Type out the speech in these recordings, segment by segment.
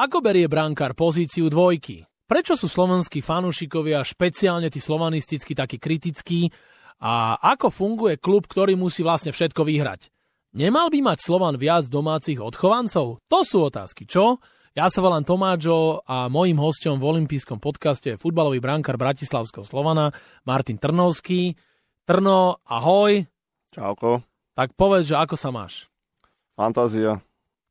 Ako berie brankár pozíciu dvojky? Prečo sú slovenskí fanúšikovia, špeciálne tí slovanisticky, takí kritickí? A ako funguje klub, ktorý musí vlastne všetko vyhrať? Nemal by mať Slovan viac domácich odchovancov? To sú otázky, čo? Ja sa volám Tomáčo a mojím hostom v olympijskom podcaste je futbalový brankár Bratislavského Slovana Martin Trnovský. Trno, ahoj. Čauko. Tak povedz, že ako sa máš? Fantázia.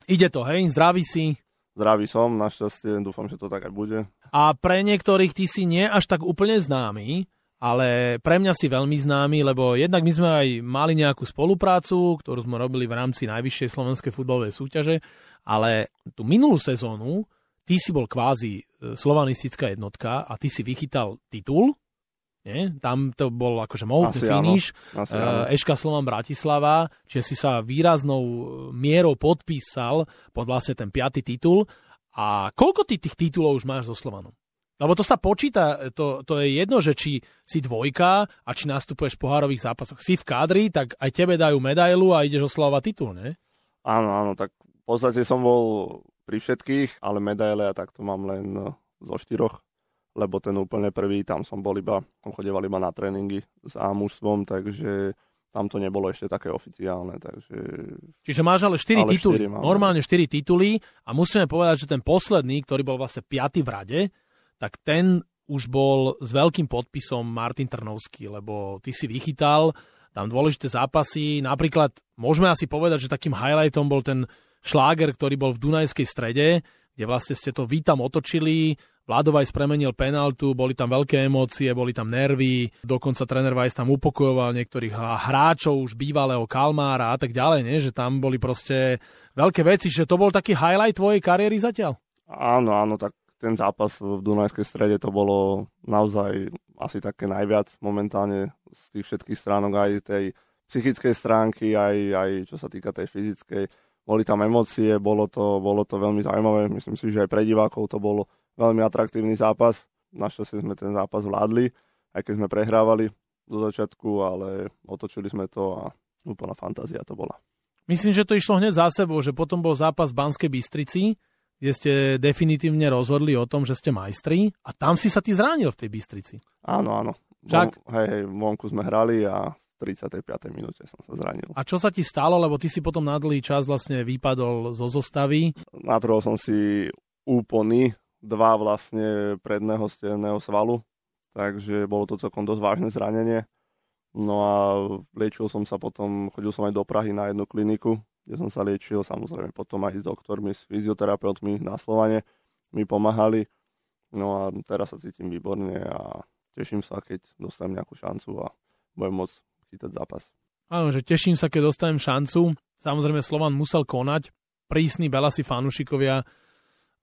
Ide to, hej? Zdravý si? Zdravý som, našťastie, dúfam, že to tak aj bude. A pre niektorých ty si nie až tak úplne známy, ale pre mňa si veľmi známy, lebo jednak my sme aj mali nejakú spoluprácu, ktorú sme robili v rámci najvyššej slovenskej futbalovej súťaže, ale tú minulú sezónu ty si bol kvázi e, slovanistická jednotka a ty si vychytal titul, nie? Tam to bol akože mohutný finish. Asi uh, Eška Slovan Bratislava, čiže si sa výraznou mierou podpísal pod vlastne ten piatý titul. A koľko ty tých titulov už máš so Slovanom? Lebo to sa počíta, to, to je jedno, že či si dvojka a či nastupuješ v pohárových zápasoch. Si v kádri, tak aj tebe dajú medailu a ideš oslavovať titul, ne? Áno, áno, tak v podstate som bol pri všetkých, ale medaile tak to mám len eh, zo štyroch lebo ten úplne prvý, tam som bol iba, som chodeval iba na tréningy s A mužstvom, takže tam to nebolo ešte také oficiálne, takže... Čiže máš ale 4 ale tituly, 4 normálne 4 tituly a musíme povedať, že ten posledný, ktorý bol vlastne 5 v rade, tak ten už bol s veľkým podpisom Martin Trnovský, lebo ty si vychytal tam dôležité zápasy, napríklad môžeme asi povedať, že takým highlightom bol ten šláger, ktorý bol v Dunajskej strede, kde vlastne ste to vy tam otočili, Vlado Vajs premenil penaltu, boli tam veľké emócie, boli tam nervy, dokonca tréner Vajs tam upokojoval niektorých hráčov už bývalého Kalmára a tak ďalej, nie? že tam boli proste veľké veci, že to bol taký highlight tvojej kariéry zatiaľ? Áno, áno, tak ten zápas v Dunajskej strede to bolo naozaj asi také najviac momentálne z tých všetkých stránok, aj tej psychickej stránky, aj, aj čo sa týka tej fyzickej. Boli tam emócie, bolo to, bolo to veľmi zaujímavé, myslím si, že aj pre divákov to bolo veľmi atraktívny zápas. Našťastie sme ten zápas vládli, aj keď sme prehrávali do začiatku, ale otočili sme to a úplná fantázia to bola. Myslím, že to išlo hneď za sebou, že potom bol zápas v Banskej Bystrici, kde ste definitívne rozhodli o tom, že ste majstri a tam si sa ty zranil v tej Bystrici. Áno, áno. Von, hej, hej, vonku sme hrali a 35. minúte som sa zranil. A čo sa ti stalo, lebo ty si potom na dlhý čas vlastne vypadol zo zostavy? Natrhol som si úpony dva vlastne predného steného svalu, takže bolo to celkom dosť vážne zranenie. No a liečil som sa potom, chodil som aj do Prahy na jednu kliniku, kde som sa liečil, samozrejme potom aj s doktormi, s fyzioterapeutmi na Slovane mi pomáhali. No a teraz sa cítim výborne a teším sa, keď dostanem nejakú šancu a budem môcť chytať zápas. Áno, že teším sa, keď dostanem šancu. Samozrejme Slovan musel konať. Prísni Belasi fanúšikovia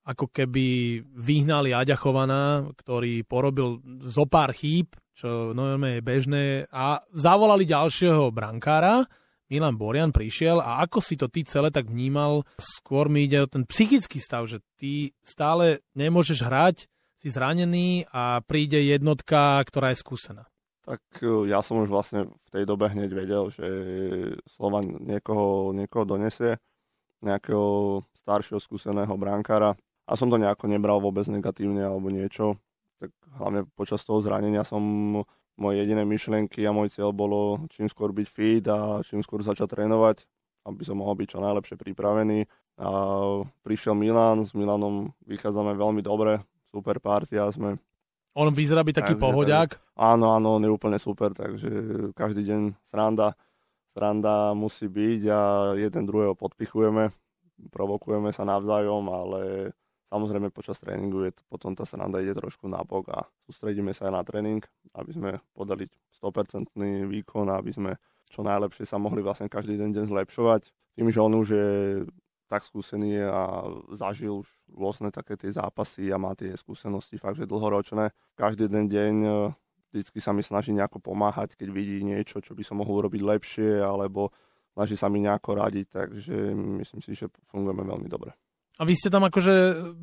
ako keby vyhnali Aďa Chovana, ktorý porobil zo pár chýb, čo normálne je bežné, a zavolali ďalšieho brankára, Milan Borian prišiel a ako si to ty celé tak vnímal, skôr mi ide o ten psychický stav, že ty stále nemôžeš hrať, si zranený a príde jednotka, ktorá je skúsená. Tak e, ja som už vlastne v tej dobe hneď vedel, že Slovan niekoho, niekoho donesie, nejakého staršieho skúseného brankára, a som to nejako nebral vôbec negatívne alebo niečo. Tak hlavne počas toho zranenia som moje jediné myšlienky a môj cieľ bolo čím skôr byť fit a čím skôr začať trénovať, aby som mohol byť čo najlepšie pripravený. A prišiel Milan, s Milanom vychádzame veľmi dobre, super partia sme. On vyzerá byť taký takže, pohodiak? Tak, áno, áno, on je úplne super, takže každý deň sranda, sranda musí byť a jeden druhého podpichujeme, provokujeme sa navzájom, ale Samozrejme počas tréningu je to, potom tá sranda ide trošku nabok a sústredíme sa aj na tréning, aby sme podali 100% výkon, aby sme čo najlepšie sa mohli vlastne každý den deň zlepšovať. Tým, že on už je tak skúsený a zažil už rôzne také tie zápasy a má tie skúsenosti fakt, že dlhoročné. Každý den deň e, vždycky sa mi snaží nejako pomáhať, keď vidí niečo, čo by som mohol urobiť lepšie, alebo snaží sa mi nejako radiť, takže myslím si, že fungujeme veľmi dobre. A vy ste tam akože,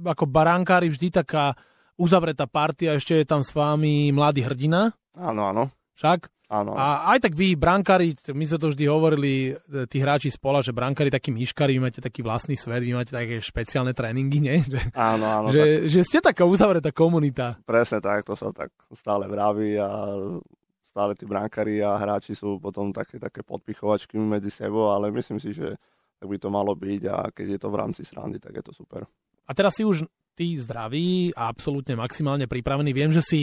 ako baránkári vždy taká uzavretá partia, ešte je tam s vami mladý hrdina? Áno, áno. Však? Áno. A aj tak vy, brankári, my sme to vždy hovorili, e, tí hráči spola, že brankári takí myškari, vy máte taký vlastný svet, vy máte také špeciálne tréningy, nie? Že, áno, áno. Že, tak... že ste taká uzavretá komunita. Presne tak, to sa tak stále vraví a stále tí brankári a hráči sú potom také, také podpichovačky medzi sebou, ale myslím si, že tak by to malo byť a keď je to v rámci srandy, tak je to super. A teraz si už ty zdravý a absolútne maximálne pripravený. Viem, že si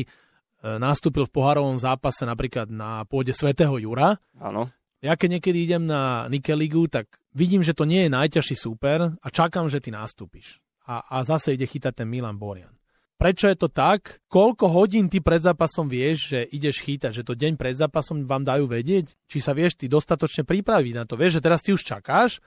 nastúpil v pohárovom zápase napríklad na pôde Svetého Jura. Áno. Ja keď niekedy idem na Nikeligu, tak vidím, že to nie je najťažší súper a čakám, že ty nastúpiš. A, a zase ide chytať ten Milan Borian. Prečo je to tak? Koľko hodín ty pred zápasom vieš, že ideš chytať, že to deň pred zápasom vám dajú vedieť? Či sa vieš ty dostatočne pripraviť na to? Vieš, že teraz ty už čakáš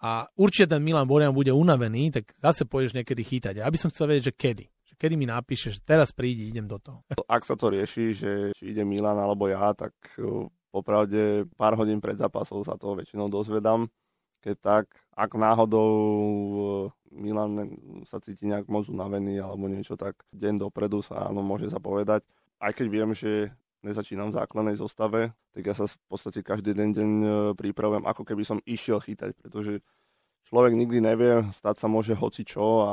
a určite ten Milan Borian bude unavený, tak zase pôjdeš niekedy chytať. Ja by som chcel vedieť, že kedy. Že kedy mi že teraz prídi, idem do toho. Ak sa to rieši, že či ide Milan alebo ja, tak uh, popravde pár hodín pred zápasom sa to väčšinou dozvedám. Keď tak, ak náhodou uh, Milan sa cíti nejak moc unavený alebo niečo, tak deň dopredu sa áno, môže sa povedať. Aj keď viem, že nezačínam v základnej zostave, tak ja sa v podstate každý deň e, pripravujem, ako keby som išiel chytať, pretože človek nikdy nevie, stať sa môže hoci čo a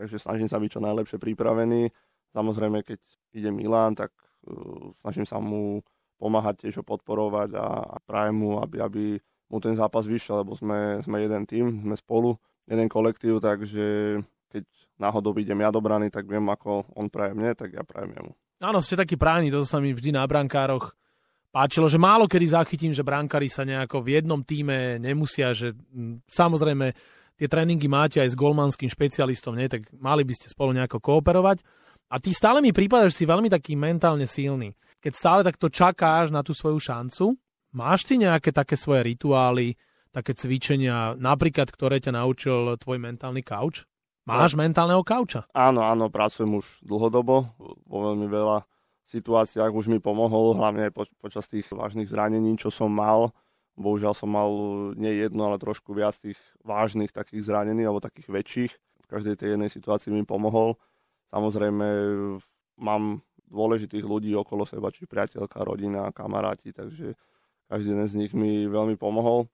takže snažím sa byť čo najlepšie pripravený. Samozrejme, keď ide Milan, tak uh, snažím sa mu pomáhať tiež ho podporovať a, a prajem mu, aby, aby mu ten zápas vyšiel, lebo sme, sme jeden tým, sme spolu jeden kolektív, takže keď náhodou idem ja do brany, tak viem, ako on praje mne, tak ja prajem jemu. Áno, ste takí práni, to sa mi vždy na brankároch páčilo, že málo kedy zachytím, že brankári sa nejako v jednom týme nemusia, že samozrejme tie tréningy máte aj s golmanským špecialistom, nie? tak mali by ste spolu nejako kooperovať. A ty stále mi prípada, že si veľmi taký mentálne silný. Keď stále takto čakáš na tú svoju šancu, máš ty nejaké také svoje rituály, také cvičenia, napríklad, ktoré ťa naučil tvoj mentálny kauč? Máš no. mentálneho kauča? Áno, áno, pracujem už dlhodobo, vo veľmi veľa situáciách už mi pomohol, hlavne po, počas tých vážnych zranení, čo som mal. Bohužiaľ som mal nie jedno, ale trošku viac tých vážnych takých zranení, alebo takých väčších. V každej tej jednej situácii mi pomohol. Samozrejme, mám dôležitých ľudí okolo seba, či priateľka, rodina, kamaráti, takže každý jeden z nich mi veľmi pomohol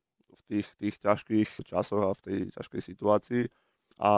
tých, tých ťažkých časoch a v tej ťažkej situácii. A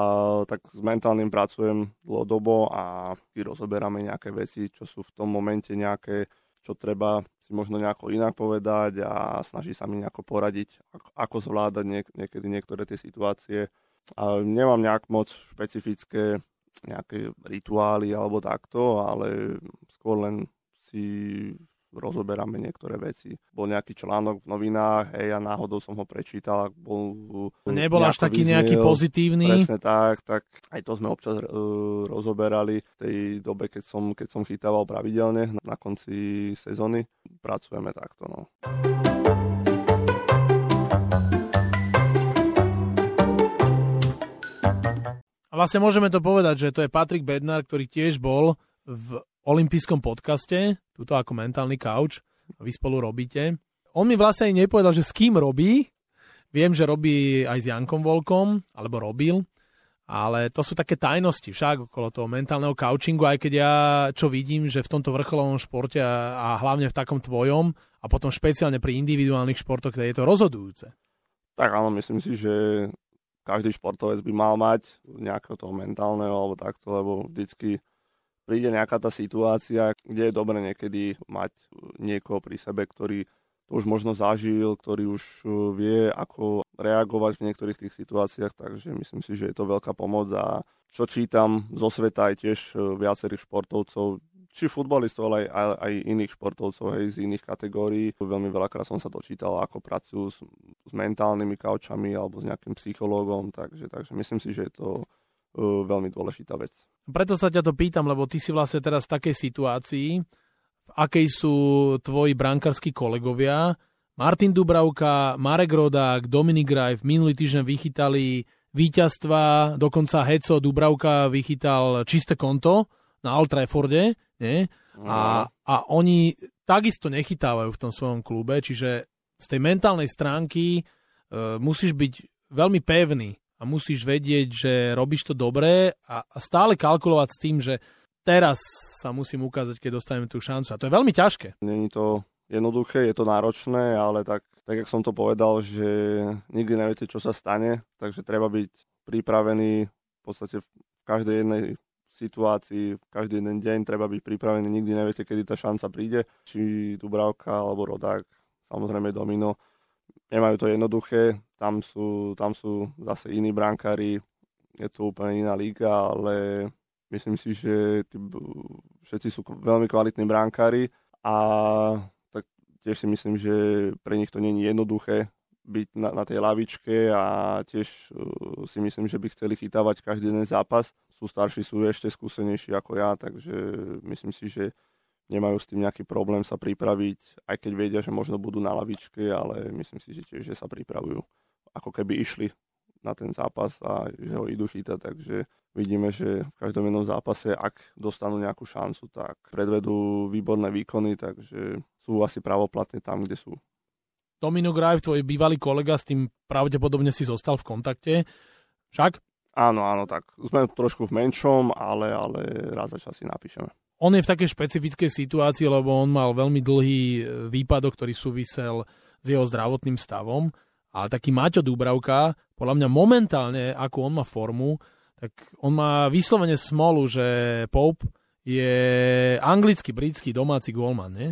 tak s mentálnym pracujem dlhodobo a rozoberáme nejaké veci, čo sú v tom momente nejaké, čo treba si možno nejako inak povedať a snaží sa mi nejako poradiť, ako, zvládať niek- niekedy niektoré tie situácie. A nemám nejak moc špecifické nejaké rituály alebo takto, ale skôr len si rozoberáme niektoré veci. Bol nejaký článok v novinách, hej, a náhodou som ho prečítal. Bol, Nebol až taký vyznel, nejaký pozitívny. Presne tak, tak aj to sme občas uh, rozoberali v tej dobe, keď som, keď som chytával pravidelne na, konci sezóny. Pracujeme takto, no. A vlastne môžeme to povedať, že to je Patrik Bednar, ktorý tiež bol v olympijskom podcaste, tuto ako mentálny couch, vy spolu robíte. On mi vlastne aj nepovedal, že s kým robí. Viem, že robí aj s Jankom Volkom, alebo robil, ale to sú také tajnosti však okolo toho mentálneho couchingu, aj keď ja čo vidím, že v tomto vrcholovom športe a, a hlavne v takom tvojom a potom špeciálne pri individuálnych športoch, je to rozhodujúce. Tak áno, myslím si, že každý športovec by mal mať nejakého toho mentálneho alebo takto, lebo vždycky príde nejaká tá situácia, kde je dobre niekedy mať niekoho pri sebe, ktorý to už možno zažil, ktorý už uh, vie, ako reagovať v niektorých tých situáciách, takže myslím si, že je to veľká pomoc a čo čítam zo sveta aj tiež uh, viacerých športovcov, či futbalistov, ale aj, aj iných športovcov aj z iných kategórií. Veľmi veľakrát som sa dočítal, ako pracujú s, s mentálnymi kaučami alebo s nejakým psychológom, takže, takže myslím si, že je to uh, veľmi dôležitá vec. Preto sa ťa to pýtam, lebo ty si vlastne teraz v takej situácii, v akej sú tvoji brankarskí kolegovia. Martin Dubravka, Marek Rodák, Dominik Raj v minulý týždeň vychytali víťazstva, dokonca Heco Dubravka vychytal čisté konto na Old Trafforde, nie? A, a oni takisto nechytávajú v tom svojom klube, čiže z tej mentálnej stránky e, musíš byť veľmi pevný a musíš vedieť, že robíš to dobre a, stále kalkulovať s tým, že teraz sa musím ukázať, keď dostaneme tú šancu. A to je veľmi ťažké. Není to jednoduché, je to náročné, ale tak, tak jak som to povedal, že nikdy neviete, čo sa stane, takže treba byť pripravený v podstate v každej jednej situácii, každý jeden deň treba byť pripravený, nikdy neviete, kedy tá šanca príde, či Dubravka alebo Rodák, samozrejme Domino. Nemajú to jednoduché, tam sú, tam sú zase iní brankári, je to úplne iná liga, ale myslím si, že tí, všetci sú veľmi kvalitní brankári a tak tiež si myslím, že pre nich to nie je jednoduché byť na, na tej lavičke a tiež uh, si myslím, že by chceli chytávať každý jeden zápas. Sú starší, sú ešte skúsenejší ako ja, takže myslím si, že nemajú s tým nejaký problém sa pripraviť, aj keď vedia, že možno budú na lavičke, ale myslím si, že tiež že sa pripravujú, ako keby išli na ten zápas a že ho idú chytať, takže vidíme, že v každom jednom zápase, ak dostanú nejakú šancu, tak predvedú výborné výkony, takže sú asi pravoplatne tam, kde sú. Domino Graj, tvoj bývalý kolega, s tým pravdepodobne si zostal v kontakte. Však? Áno, áno, tak sme trošku v menšom, ale, ale raz za čas si napíšeme. On je v takej špecifickej situácii, lebo on mal veľmi dlhý e, výpadok, ktorý súvisel s jeho zdravotným stavom. Ale taký Maťo Dúbravka, podľa mňa momentálne, ako on má formu, tak on má vyslovene smolu, že Pope je anglický, britský domáci golman, nie?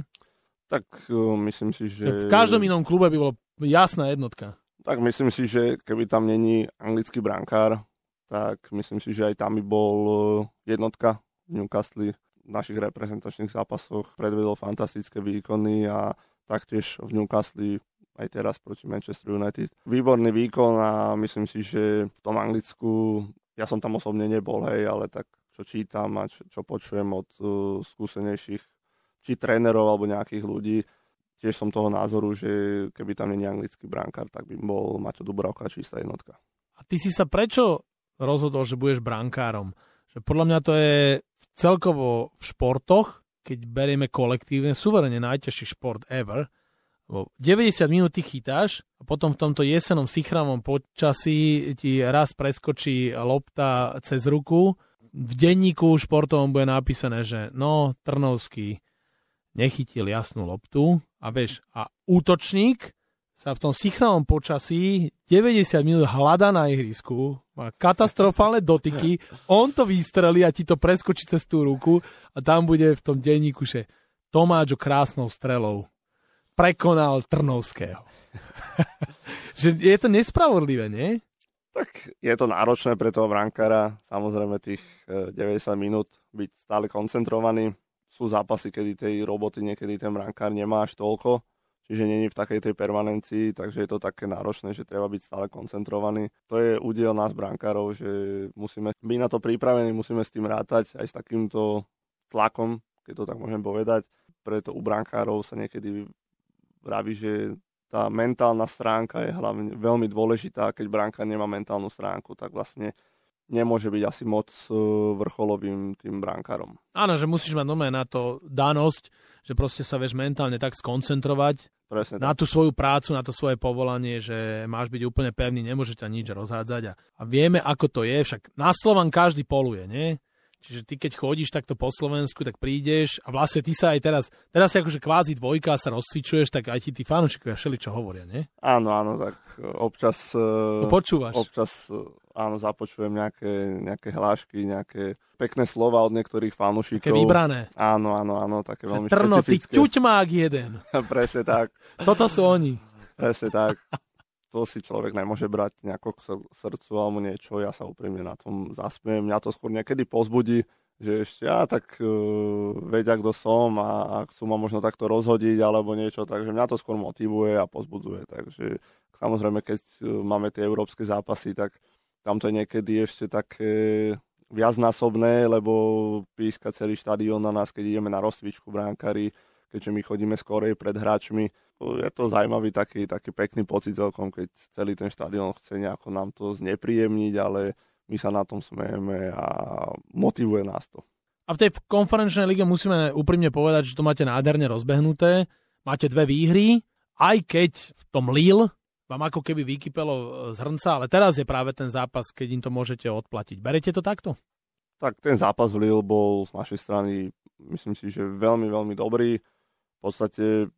Tak uh, myslím si, že... V každom inom klube by bolo jasná jednotka. Tak myslím si, že keby tam není anglický brankár, tak myslím si, že aj tam by bol uh, jednotka v Newcastle našich reprezentačných zápasoch predvedol fantastické výkony a taktiež v Newcastle aj teraz proti Manchester United. Výborný výkon a myslím si, že v tom Anglicku, ja som tam osobne nebol, hej, ale tak čo čítam a čo, čo počujem od uh, skúsenejších či trénerov alebo nejakých ľudí. Tiež som toho názoru, že keby tam je anglický brankár, tak by bol Maťo Dubravka čistá jednotka. A ty si sa prečo rozhodol, že budeš brankárom? Že podľa mňa to je celkovo v športoch, keď berieme kolektívne, suverene najťažší šport ever. 90 minút ty chytáš a potom v tomto jesenom sichravom počasí ti raz preskočí lopta cez ruku. V denníku športovom bude napísané, že no, Trnovský nechytil jasnú loptu a vieš, a útočník sa v tom sichravom počasí 90 minút hľada na ihrisku, má katastrofálne dotyky, on to vystrelí a ti to preskočí cez tú ruku a tam bude v tom denníku, že Tomáčo krásnou strelou prekonal Trnovského. že je to nespravodlivé, nie? Tak je to náročné pre toho brankára, samozrejme tých 90 eh, minút byť stále koncentrovaný sú zápasy, kedy tej roboty niekedy ten brankár nemá až toľko, čiže není v takej tej permanencii, takže je to také náročné, že treba byť stále koncentrovaný. To je údiel nás brankárov, že musíme byť na to pripravení, musíme s tým rátať aj s takýmto tlakom, keď to tak môžem povedať. Preto u brankárov sa niekedy vraví, že tá mentálna stránka je hlavne veľmi dôležitá. Keď bránka nemá mentálnu stránku, tak vlastne nemôže byť asi moc e, vrcholovým tým bránkarom. Áno, že musíš mať nové na to danosť, že proste sa vieš mentálne tak skoncentrovať Presne na tak. tú svoju prácu, na to svoje povolanie, že máš byť úplne pevný, nemôže ťa nič rozhádzať. A, a vieme, ako to je, však na Slovan každý poluje, nie? Čiže ty keď chodíš takto po Slovensku, tak prídeš a vlastne ty sa aj teraz, teraz si akože kvázi dvojka sa rozcvičuješ, tak aj ti tí fanúšikovia všeli čo hovoria, nie? Áno, áno, tak občas... To počúvaš. Občas áno, započujem nejaké, nejaké hlášky, nejaké pekné slova od niektorých fanúšikov. Také vybrané. Áno, áno, áno, také veľmi Trno, špecifické. ty ťuťmák jeden. Presne tak. Toto sú oni. Presne tak. To si človek nemôže brať nejako k srdcu alebo niečo. Ja sa úprimne na tom zasmiem. Mňa to skôr niekedy pozbudí, že ešte ja tak uh, vedia, kto som a, a chcú ma možno takto rozhodiť alebo niečo, takže mňa to skôr motivuje a pozbudzuje. Takže samozrejme, keď uh, máme tie európske zápasy, tak tam to je niekedy ešte také viacnásobné, lebo píska celý štadión na nás, keď ideme na rozcvičku bránkári, keďže my chodíme skorej pred hráčmi. Je to zaujímavý taký, taký pekný pocit celkom, keď celý ten štadión chce nejako nám to znepríjemniť, ale my sa na tom smejeme a motivuje nás to. A v tej konferenčnej lige musíme úprimne povedať, že to máte nádherne rozbehnuté. Máte dve výhry, aj keď v tom Lille vám ako keby vykypelo z hrnca, ale teraz je práve ten zápas, keď im to môžete odplatiť. Berete to takto? Tak ten zápas v Lille bol z našej strany, myslím si, že veľmi, veľmi dobrý. V podstate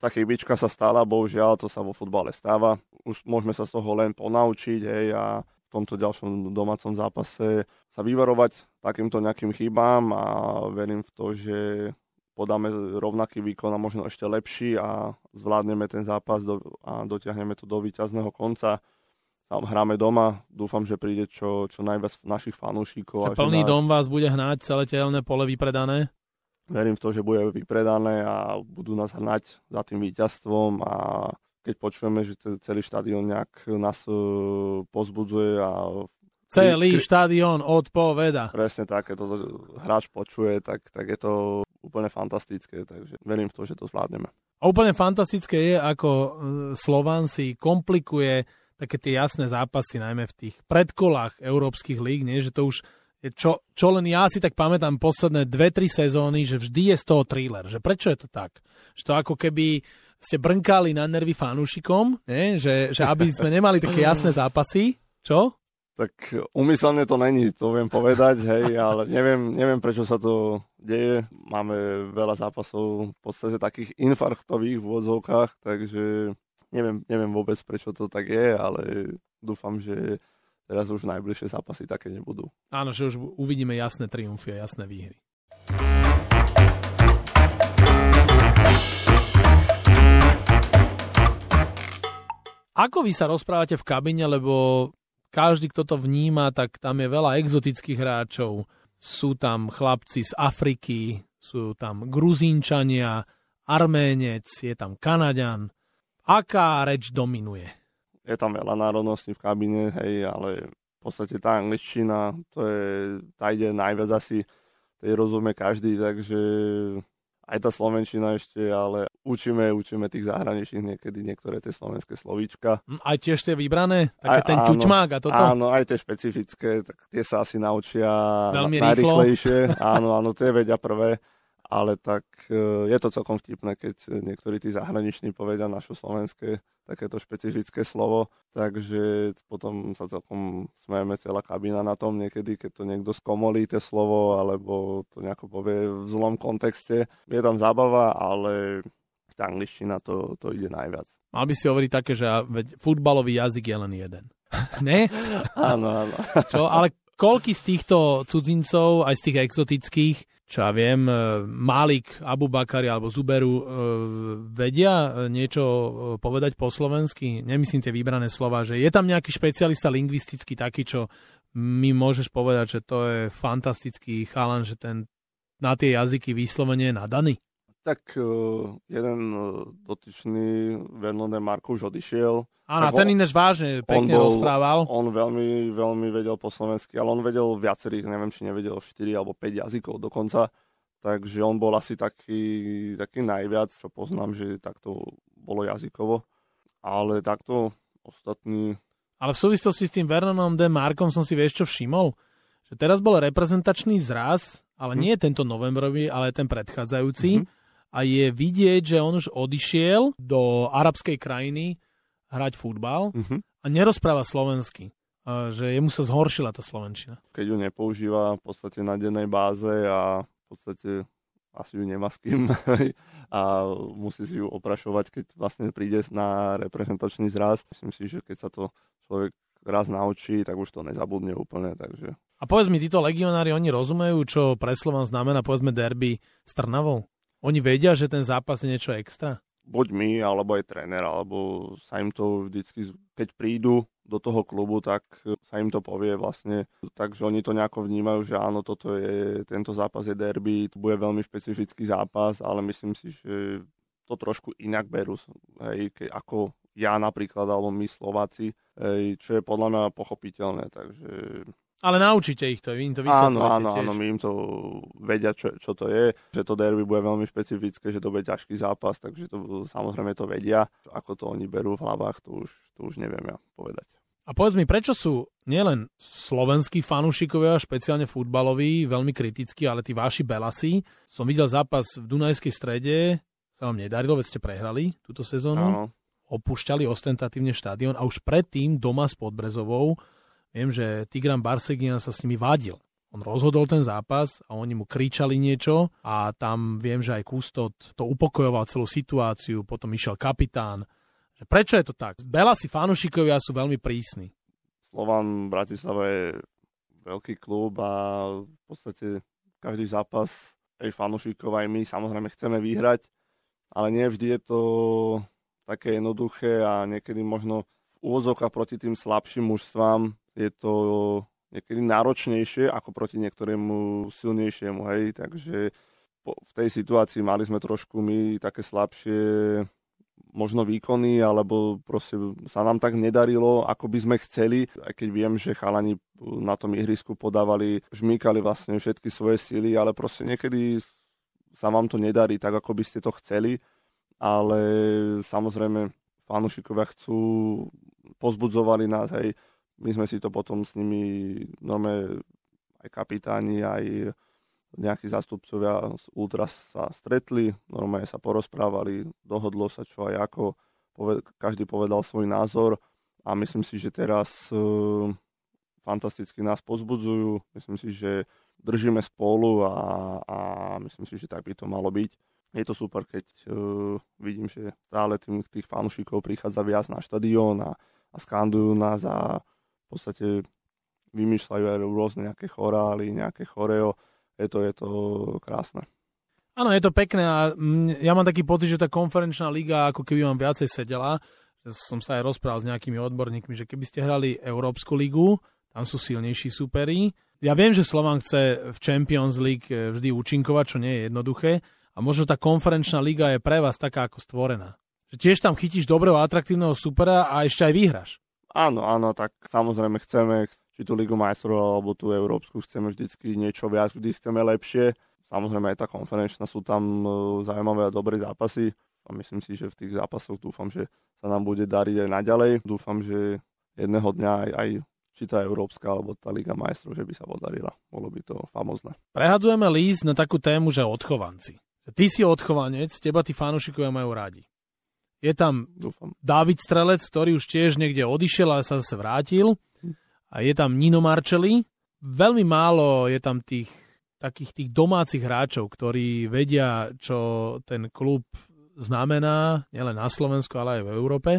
tá chybička sa stala, bohužiaľ, to sa vo futbale stáva. Už môžeme sa z toho len ponaučiť hej, a v tomto ďalšom domácom zápase sa vyvarovať takýmto nejakým chybám a verím v to, že podáme rovnaký výkon a možno ešte lepší a zvládneme ten zápas do, a dotiahneme to do víťazného konca. Tam hráme doma, dúfam, že príde čo, čo najviac našich fanúšikov. Že plný náš... dom vás bude hnáť, celé telné pole vypredané? Verím v to, že bude vypredané a budú nás hnať za tým víťazstvom a keď počujeme, že celý štadión nejak nás e, pozbudzuje a Celý kri... štadión odpoveda. Presne tak, keď to hráč počuje, tak, tak je to úplne fantastické, takže verím v to, že to zvládneme. A úplne fantastické je, ako e, Slovan si komplikuje také tie jasné zápasy, najmä v tých predkolách európskych líg, nie? že to už čo, čo len ja si tak pamätám posledné dve, tri sezóny, že vždy je z toho thriller. Že prečo je to tak? Že to ako keby ste brnkali na nervy fanúšikom, nie? Že, že aby sme nemali také jasné zápasy. Čo? Tak umyselne to není, to viem povedať, hej, ale neviem, neviem prečo sa to deje. Máme veľa zápasov v podstate takých infarktových v úvodzovkách, takže neviem, neviem vôbec prečo to tak je, ale dúfam, že teraz už najbližšie zápasy také nebudú. Áno, že už uvidíme jasné triumfy a jasné výhry. Ako vy sa rozprávate v kabine, lebo každý, kto to vníma, tak tam je veľa exotických hráčov. Sú tam chlapci z Afriky, sú tam Gruzínčania, Arménec, je tam Kanaďan. Aká reč dominuje? je tam veľa národností v kabíne, hej, ale v podstate tá angličtina, to je, tá ide najviac asi, tej rozumie každý, takže aj tá slovenčina ešte, ale učíme, učíme tých zahraničných niekedy niektoré tie slovenské slovíčka. Hm, aj tiež tie vybrané? Také aj, ten ťučmák a toto? Áno, aj tie špecifické, tak tie sa asi naučia Veľmi najrychlejšie. áno, áno, tie vedia prvé ale tak e, je to celkom vtipné, keď niektorí tí zahraniční povedia naše slovenské takéto špecifické slovo, takže potom sa celkom smejeme celá kabína na tom niekedy, keď to niekto skomolí tie slovo, alebo to nejako povie v zlom kontexte. Je tam zábava, ale tá angličtina to, to ide najviac. Mal by si hovoriť také, že futbalový jazyk je len jeden. ne? áno, áno. Čo, ale koľky z týchto cudzincov, aj z tých exotických, čo ja viem, e, Malik, Abubakari alebo Zuberu e, vedia niečo e, povedať po slovensky? Nemyslím tie vybrané slova, že je tam nejaký špecialista lingvistický taký, čo mi môžeš povedať, že to je fantastický chalan, že ten na tie jazyky vyslovene je nadaný? Tak uh, jeden dotyčný Vernon Marko už odišiel. Áno, ten ináč vážne pekne on bol, rozprával. On veľmi, veľmi vedel po slovensky, ale on vedel viacerých, neviem, či nevedel 4 alebo 5 jazykov dokonca. Takže on bol asi taký, taký najviac, čo poznám, že takto bolo jazykovo. Ale takto ostatní... Ale v súvislosti s tým Vernonom D. Markom som si vieš čo všimol? Že teraz bol reprezentačný zraz, ale hm. nie tento novembrový, ale ten predchádzajúci. Hm a je vidieť, že on už odišiel do arabskej krajiny hrať futbal uh-huh. a nerozpráva slovensky. Že jemu sa zhoršila tá slovenčina. Keď ju nepoužíva v podstate na dennej báze a v podstate asi ju nemá s kým a musí si ju oprašovať, keď vlastne príde na reprezentačný zraz. Myslím si, že keď sa to človek raz naučí, tak už to nezabudne úplne. Takže... A povedz mi, títo legionári, oni rozumejú, čo pre Slovan znamená, povedzme, derby s Trnavou? Oni vedia, že ten zápas je niečo extra? Buď my, alebo aj tréner, alebo sa im to vždycky, keď prídu do toho klubu, tak sa im to povie vlastne. Takže oni to nejako vnímajú, že áno, toto je, tento zápas je derby, to bude veľmi špecifický zápas, ale myslím si, že to trošku inak berú, hej, ke, ako ja napríklad, alebo my Slováci, hej, čo je podľa mňa pochopiteľné, takže ale naučíte ich to, vy im to Áno, áno, áno, my im to vedia, čo, čo to je, že to derby bude veľmi špecifické, že to bude ťažký zápas, takže to samozrejme to vedia. Ako to oni berú v hlavách, to už, to už neviem ja povedať. A povedz mi, prečo sú nielen slovenskí fanúšikovia, špeciálne futbaloví, veľmi kritickí, ale tí vaši belasi? Som videl zápas v Dunajskej strede, sa vám nedarilo, veď ste prehrali túto sezónu. Áno. Opúšťali ostentatívne štadión a už predtým doma s Podbrezovou Viem, že Tigran Barsegian sa s nimi vádil. on rozhodol ten zápas a oni mu kričali niečo a tam viem, že aj Kustot to upokojoval celú situáciu, potom išiel kapitán. Prečo je to tak? Bela si fanúšikovia sú veľmi prísni. Slovan Bratislava je veľký klub a v podstate každý zápas aj fanúšikov, aj my samozrejme chceme vyhrať, ale nie vždy je to také jednoduché a niekedy možno v úvozovkách proti tým slabším mužstvám je to niekedy náročnejšie ako proti niektorému silnejšiemu, hej, takže po, v tej situácii mali sme trošku my také slabšie možno výkony, alebo proste sa nám tak nedarilo, ako by sme chceli, aj keď viem, že chalani na tom ihrisku podávali, žmýkali vlastne všetky svoje síly, ale proste niekedy sa vám to nedarí tak, ako by ste to chceli, ale samozrejme fanúšikovia chcú, pozbudzovali nás, hej, my sme si to potom s nimi, normálne aj kapitáni, aj nejakí zastupcovia z Ultras sa stretli, normálne sa porozprávali, dohodlo sa čo aj ako, každý povedal svoj názor a myslím si, že teraz e, fantasticky nás pozbudzujú, myslím si, že držíme spolu a, a myslím si, že tak by to malo byť. Je to super, keď uh, vidím, že stále tým, tých fanúšikov prichádza viac na štadión a, a skandujú nás a podstate vymýšľajú aj rôzne nejaké chorály, nejaké choreo. Je to, je to krásne. Áno, je to pekné a ja mám taký pocit, že tá konferenčná liga ako keby vám viacej sedela. Som sa aj rozprával s nejakými odborníkmi, že keby ste hrali Európsku ligu, tam sú silnejší superi. Ja viem, že Slovan chce v Champions League eh, vždy účinkovať, čo nie je jednoduché. A možno tá konferenčná liga je pre vás taká ako stvorená. Že tiež tam chytíš dobrého, atraktívneho supera a ešte aj vyhraš. Áno, áno, tak samozrejme chceme, či tú Ligu majstrov alebo tú Európsku, chceme vždycky niečo viac, vždy chceme lepšie. Samozrejme aj tá konferenčná sú tam e, zaujímavé a dobré zápasy a myslím si, že v tých zápasoch dúfam, že sa nám bude dariť aj naďalej. Dúfam, že jedného dňa aj, aj či tá Európska alebo tá Liga majstrov, že by sa podarila. Bolo by to famozne. Prehadzujeme líst na takú tému, že odchovanci. Ty si odchovanec, teba tí fanúšikovia majú rádi. Je tam Dúfam. David Strelec, ktorý už tiež niekde odišiel a sa zase vrátil. A je tam Nino Marcelli. Veľmi málo je tam tých takých tých domácich hráčov, ktorí vedia, čo ten klub znamená, nielen na Slovensku, ale aj v Európe.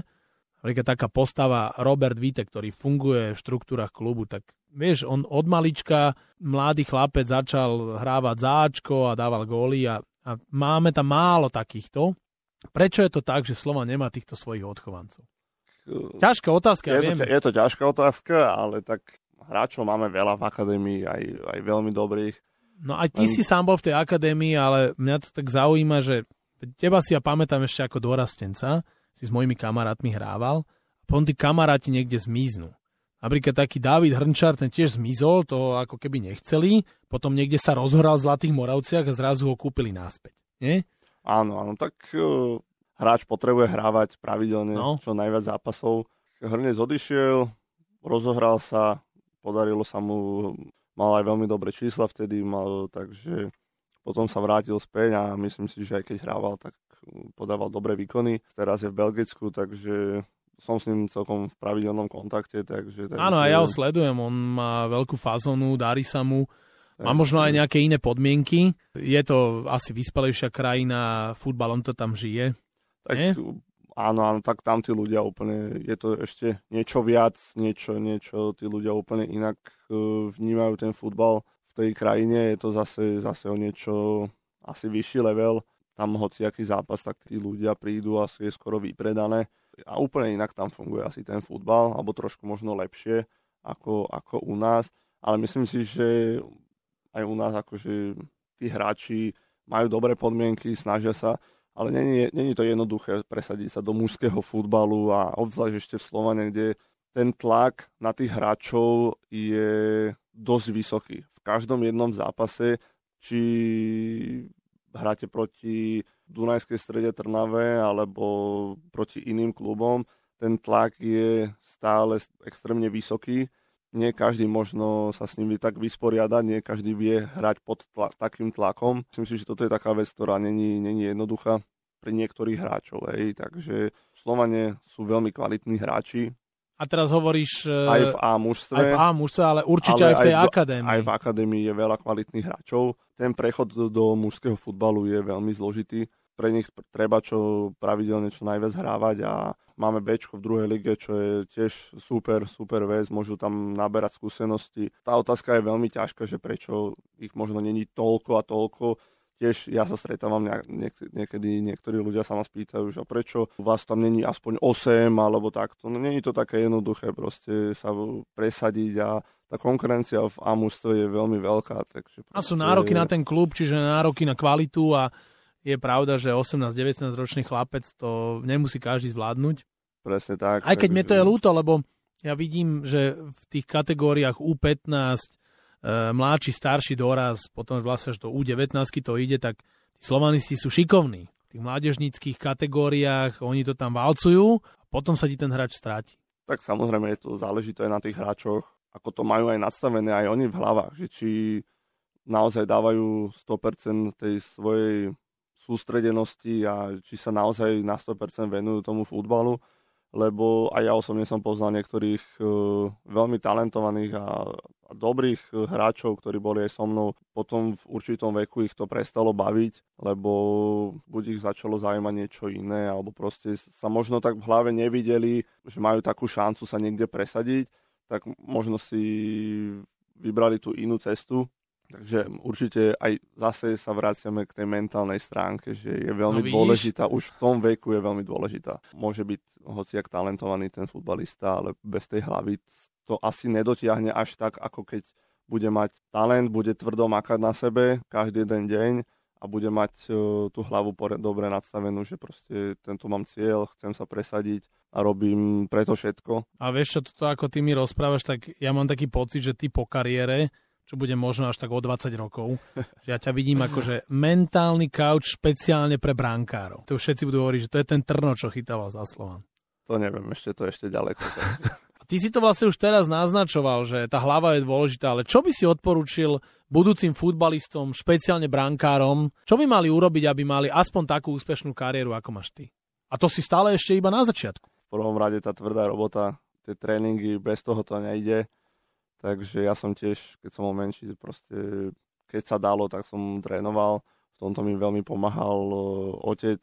Napríklad taká postava Robert Vite, ktorý funguje v štruktúrach klubu, tak vieš, on od malička, mladý chlapec začal hrávať záčko a dával góly a, a máme tam málo takýchto. Prečo je to tak, že Slova nemá týchto svojich odchovancov? Ťažká otázka, ja je viem. To, je to ťažká otázka, ale tak hráčov máme veľa v akadémii, aj, aj veľmi dobrých. No aj ty Len... si sám bol v tej akadémii, ale mňa to tak zaujíma, že teba si ja pamätám ešte ako dorastenca, si s mojimi kamarátmi hrával a potom tí kamaráti niekde zmiznú. Napríklad taký David Hrnčar, ten tiež zmizol, to ako keby nechceli, potom niekde sa rozhoral v Zlatých Moravciach a zrazu ho kúpili náspäť. Nie? Áno, áno, tak uh, hráč potrebuje hrávať pravidelne no. čo najviac zápasov. Hrnec odišiel, rozohral sa, podarilo sa mu, mal aj veľmi dobré čísla vtedy, mal, takže potom sa vrátil späť a myslím si, že aj keď hrával, tak podával dobré výkony. Teraz je v Belgicku, takže som s ním celkom v pravidelnom kontakte. Takže, takže... Áno, a ja ho sledujem, on má veľkú fazonu, darí sa mu má možno aj nejaké iné podmienky. Je to asi vyspelejšia krajina, futbalom to tam žije. Tak, Nie? Áno, áno, tak tam tí ľudia úplne, je to ešte niečo viac, niečo, niečo, tí ľudia úplne inak uh, vnímajú ten futbal v tej krajine, je to zase, zase o niečo asi vyšší level. Tam hociaký zápas, tak tí ľudia prídu asi je skoro vypredané. A úplne inak tam funguje asi ten futbal, alebo trošku možno lepšie ako, ako u nás. Ale myslím si, že aj u nás akože tí hráči majú dobré podmienky, snažia sa, ale není, to jednoduché presadiť sa do mužského futbalu a obzvlášť ešte v Slovane, kde ten tlak na tých hráčov je dosť vysoký. V každom jednom zápase, či hráte proti Dunajskej strede Trnave alebo proti iným klubom, ten tlak je stále extrémne vysoký nie každý možno sa s ním vie tak vysporiadať, nie každý vie hrať pod tla- takým tlakom. Myslím si, že toto je taká vec, ktorá není, není jednoduchá pre niektorých hráčov. Hej. Takže v Slovane sú veľmi kvalitní hráči. A teraz hovoríš... e, Aj v A mužstve. aj v A mužstve, ale určite aj v tej do- akadémii. Aj v akadémii je veľa kvalitných hráčov. Ten prechod do, do mužského futbalu je veľmi zložitý. Pre nich treba čo pravidelne čo najviac hrávať a máme Bčko v druhej lige, čo je tiež super, super vec, môžu tam naberať skúsenosti. Tá otázka je veľmi ťažká, že prečo ich možno není toľko a toľko. Tiež ja sa stretávam, niek- niek- niekedy niektorí ľudia sa ma spýtajú, že prečo u vás tam není aspoň 8 alebo takto. No není to také jednoduché proste sa presadiť a tá konkurencia v A mužstve je veľmi veľká. Takže A sú nároky na ten klub, čiže nároky na kvalitu a je pravda, že 18-19 ročný chlapec to nemusí každý zvládnuť. Presne tak. Aj keď mne to je ľúto, lebo ja vidím, že v tých kategóriách U15, e, mladší, starší doraz, potom vlastne až do U19 to ide, tak tí slovanisti sú šikovní. V tých mládežníckých kategóriách oni to tam valcujú a potom sa ti ten hráč stráti. Tak samozrejme je to aj na tých hráčoch, ako to majú aj nastavené aj oni v hlavách, že či naozaj dávajú 100% tej svojej sústredenosti a či sa naozaj na 100% venujú tomu futbalu, lebo aj ja osobne som poznal niektorých e, veľmi talentovaných a, a dobrých e, hráčov, ktorí boli aj so mnou. Potom v určitom veku ich to prestalo baviť, lebo buď ich začalo zaujímať niečo iné, alebo proste sa možno tak v hlave nevideli, že majú takú šancu sa niekde presadiť, tak možno si vybrali tú inú cestu. Takže určite aj zase sa vraciame k tej mentálnej stránke, že je veľmi No vidíš? dôležitá, už v tom veku je veľmi dôležitá. Môže byť hociak talentovaný ten futbalista, ale bez tej hlavy to asi nedotiahne až tak, ako keď bude mať talent, bude tvrdo makať na sebe každý jeden deň a bude mať e, tú hlavu dobre nadstavenú, že proste tento mám cieľ, chcem sa presadiť a robím preto všetko. A vieš čo, toto ako ty mi rozprávaš, tak ja mám taký pocit, že ty po kariére, čo bude možno až tak o 20 rokov, že ja ťa vidím ako, že mentálny couch špeciálne pre brankárov. To všetci budú hovoriť, že to je ten trno, čo chytával za Slovan. To neviem, ešte to ešte ďaleko. A ty si to vlastne už teraz naznačoval, že tá hlava je dôležitá, ale čo by si odporúčil budúcim futbalistom, špeciálne brankárom, čo by mali urobiť, aby mali aspoň takú úspešnú kariéru, ako máš ty? A to si stále ešte iba na začiatku. V prvom rade tá tvrdá robota, tie tréningy, bez toho to nejde. Takže ja som tiež, keď som bol menší, proste keď sa dalo, tak som trénoval. V tomto mi veľmi pomáhal e, otec,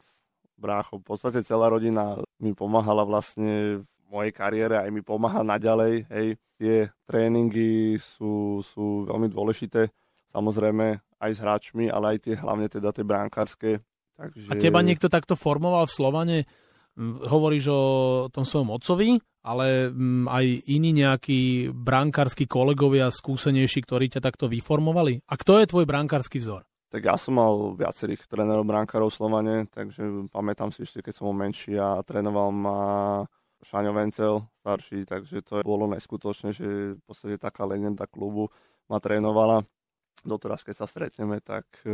brácho, v podstate celá rodina mi pomáhala vlastne v mojej kariére, aj mi pomáha naďalej. Hej, tie tréningy sú, sú veľmi dôležité, samozrejme aj s hráčmi, ale aj tie hlavne teda tie brankárske. Takže... A teba niekto takto formoval v Slovane? Hovoríš o tom svojom otcovi, ale aj iní nejakí brankársky kolegovia skúsenejší, ktorí ťa takto vyformovali? A kto je tvoj brankársky vzor? Tak ja som mal viacerých trénerov brankárov Slovane, takže pamätám si ešte, keď som bol menší a trénoval ma Šaňo Vencel, starší, takže to bolo neskutočné, že v podstate taká legenda klubu ma trénovala. Doteraz, keď sa stretneme, tak e,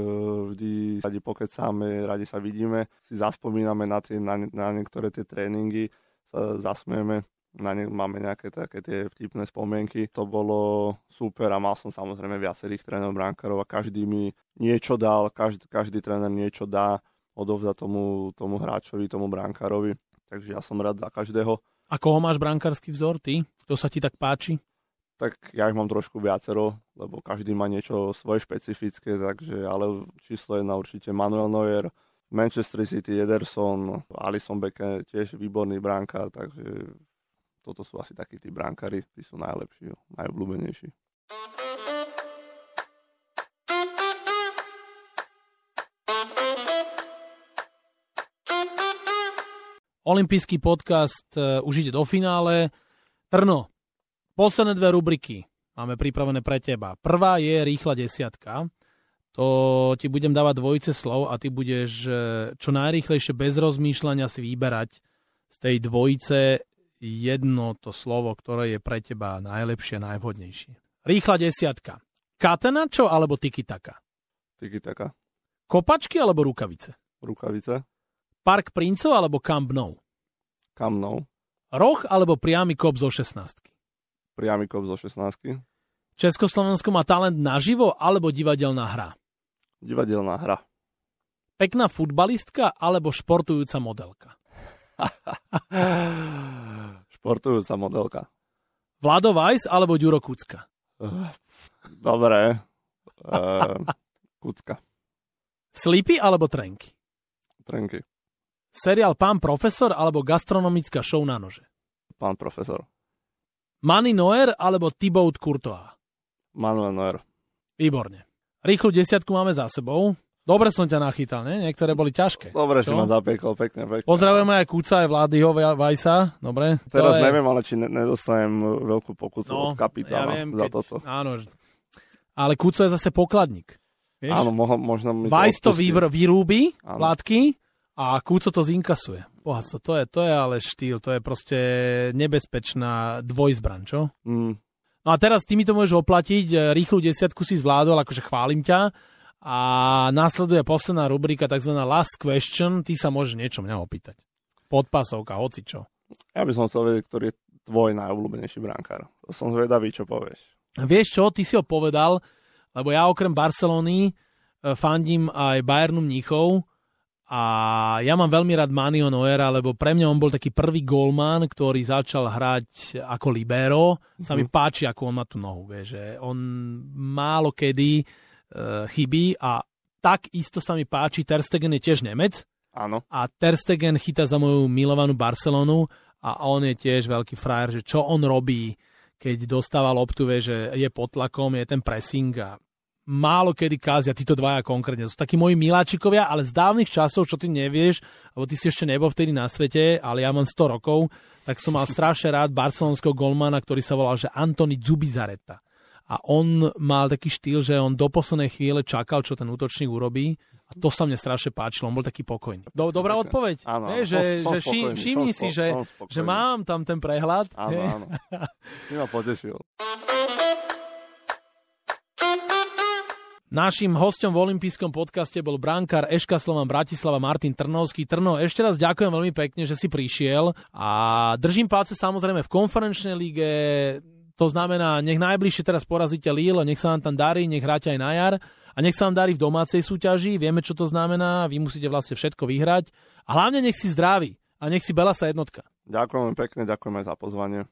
vždy radi pokecáme, radi sa vidíme, si zaspomíname na, tie, na, na niektoré tie tréningy, sa zasmieme, na ne máme nejaké také tie vtipné spomienky. To bolo super a mal som samozrejme viacerých trénerov brankárov a každý mi niečo dal, každý, každý tréner niečo dá, odovzda tomu, tomu hráčovi, tomu brankárovi. Takže ja som rád za každého. A koho máš brankársky vzor, ty? Kto sa ti tak páči? Tak ja ich mám trošku viacero, lebo každý má niečo svoje špecifické, takže ale číslo jedna určite Manuel Neuer, Manchester City, Ederson, Alison Becker, tiež výborný brankár, takže toto sú asi takí tí brankári, tí sú najlepší, najobľúbenejší. Olympijský podcast e, už ide do finále. Trno, posledné dve rubriky máme pripravené pre teba. Prvá je rýchla desiatka. To ti budem dávať dvojice slov a ty budeš e, čo najrýchlejšie bez rozmýšľania si vyberať z tej dvojice jedno to slovo, ktoré je pre teba najlepšie, najvhodnejšie. Rýchla desiatka. Katenačo alebo tiki-taka? Tiki taka, Kopačky alebo rukavice? rukavice, Park princov alebo Camp Nou? kamnou, Roh alebo priamy kop zo 16? Priamy kop zo 16, Československo má talent naživo alebo divadelná hra? divadelná hra, Pekná futbalistka alebo športujúca modelka? Športujúca modelka. Vlado Weiss alebo Ďuro Kucka? Dobre. Uh, kucka. Slipy alebo trenky? Trenky. Seriál Pán profesor alebo gastronomická show na nože? Pán profesor. Manny Noer alebo Thibaut Courtois? Manuel Neuer. Výborne. Rýchlu desiatku máme za sebou. Dobre som ťa nachytal, ne? Niektoré boli ťažké. Dobre Čo? si ma zapiekol, pekne, pekne. Pozdravujeme aj Kúca, aj Vládyho Vajsa. Dobre. Teraz To je- neviem, ale či ne- nedostanem veľkú pokutu No, od kapitána ja viem, za keď- toto. Áno. Ale Kúco je zase pokladník. Vieš? Áno, moho, možno mi Vajs to vyvr- vyrúbi, Áno. vládky, a Kúco to zinkasuje. Bohatstvo, to je, to je ale štýl, to je proste nebezpečná dvojzbran, čo? Mm, No a teraz ty mi to môžeš oplatiť, e, rýchlu desiatku si zvládol, akože chválim ťa. A následuje posledná rubrika, tzv. last question, ty sa môžeš niečo mňa opýtať. Podpasovka, hocičo. ja by som chcel vedieť, ktorý je tvoj najobľúbenejší brankár. To som zvedavý, čo povieš. Vieš čo, ty si ho povedal, lebo ja okrem Barcelony e, fandím aj Bayernu Mníchov a ja mám veľmi rád Manio Noera, lebo pre mňa on bol taký prvý golman, ktorý začal hrať ako libero. Sa mi páči, ako on má tú nohu, vieš, že on málo kedy uh, chybí a tak isto sa mi páči, Ter Stegen je tiež Nemec Áno. a Ter Stegen chytá za moju milovanú Barcelonu a on je tiež veľký frajer, že čo on robí, keď dostáva loptu, vie, že je pod tlakom, je ten pressing a málo kedy kázia títo dvaja konkrétne. To sú takí moji miláčikovia, ale z dávnych časov, čo ty nevieš, lebo ty si ešte nebol vtedy na svete, ale ja mám 100 rokov, tak som mal strašne rád barcelonského golmana, ktorý sa volal, že Antony Zubizareta. A on mal taký štýl, že on do poslednej chvíle čakal, čo ten útočník urobí. A to sa mne strašne páčilo, on bol taký pokojný. Do, dobrá odpoveď. Áno, áno, že, som- som že spokojný, všimni som si, spo- že, som že mám tam ten prehľad. Áno, hej. áno. Ma potešil. Naším hostom v olympijskom podcaste bol brankár Eška Slovan Bratislava Martin Trnovský. Trno, ešte raz ďakujem veľmi pekne, že si prišiel a držím palce samozrejme v konferenčnej lige. To znamená, nech najbližšie teraz porazíte Lille, nech sa vám tam darí, nech hráte aj na jar a nech sa vám darí v domácej súťaži. Vieme, čo to znamená, vy musíte vlastne všetko vyhrať a hlavne nech si zdraví a nech si Bela sa jednotka. Ďakujem pekne, ďakujem aj za pozvanie.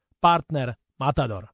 partner Matador.